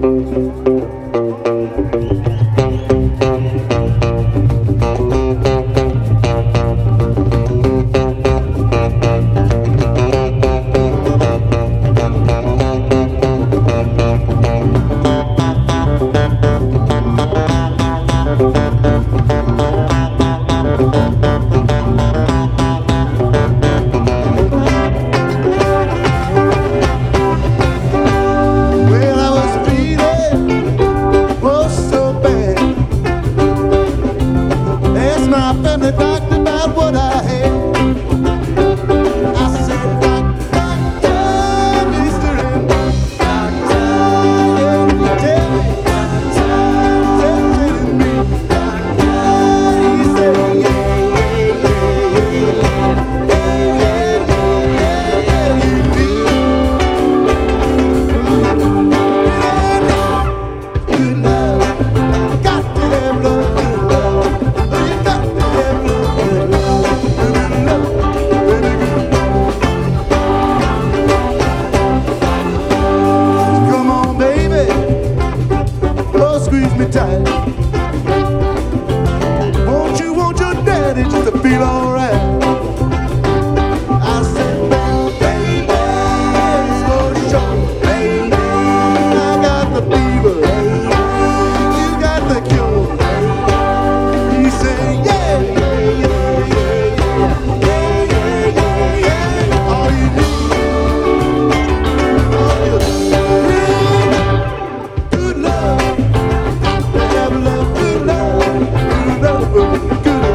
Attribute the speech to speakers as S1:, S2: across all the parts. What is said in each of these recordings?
S1: Música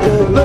S1: love.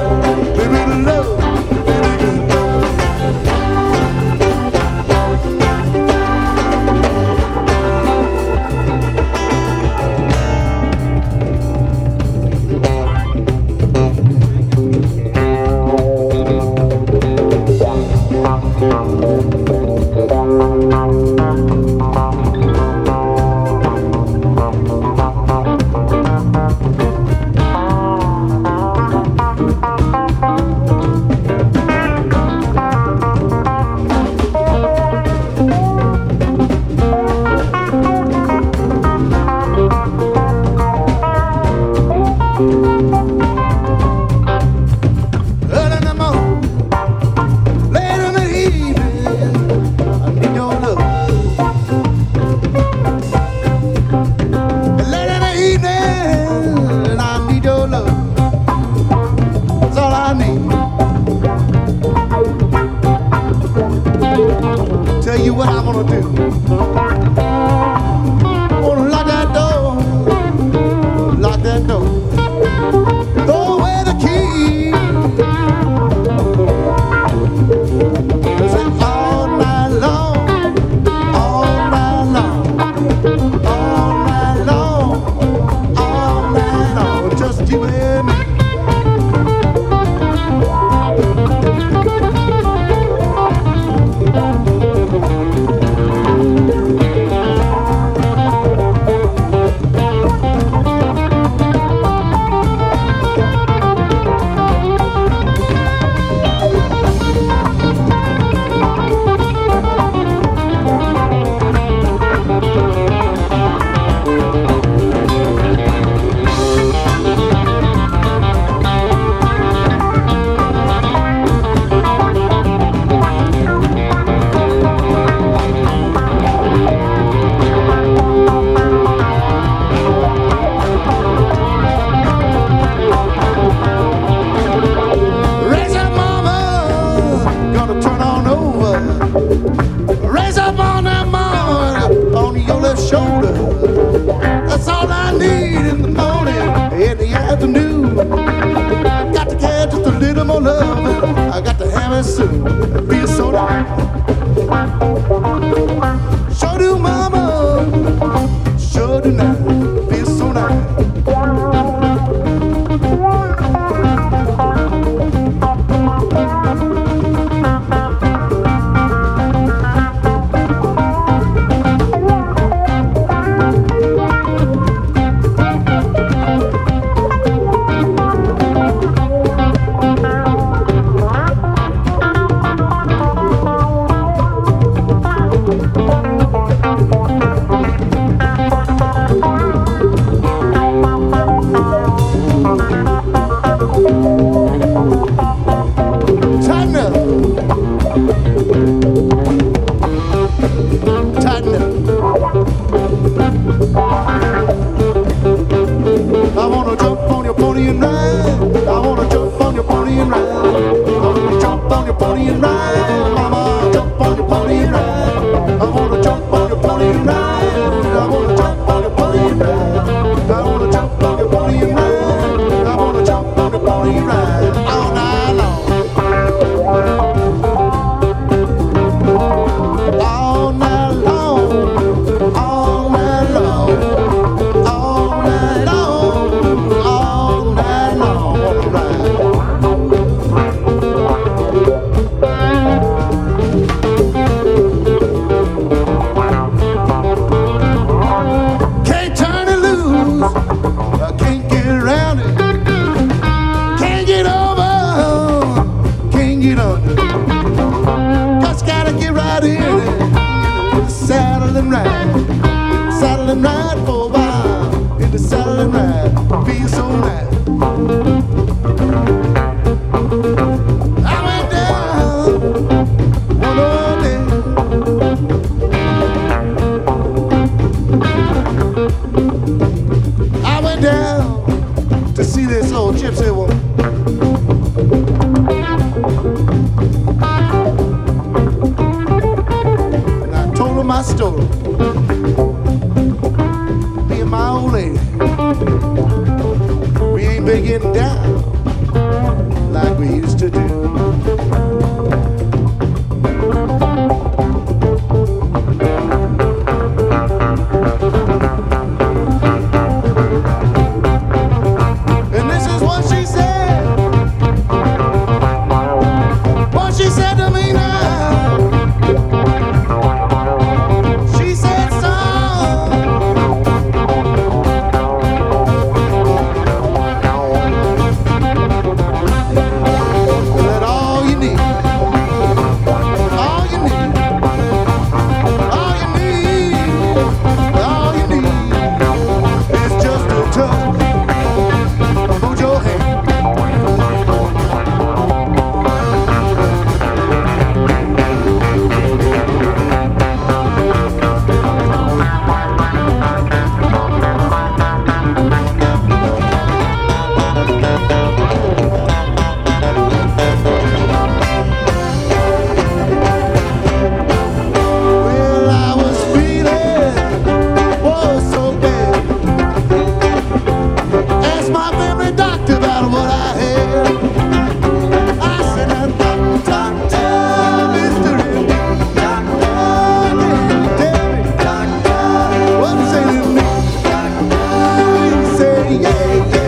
S1: yeah, yeah.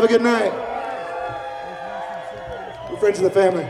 S1: Have a good night. We're friends of the family.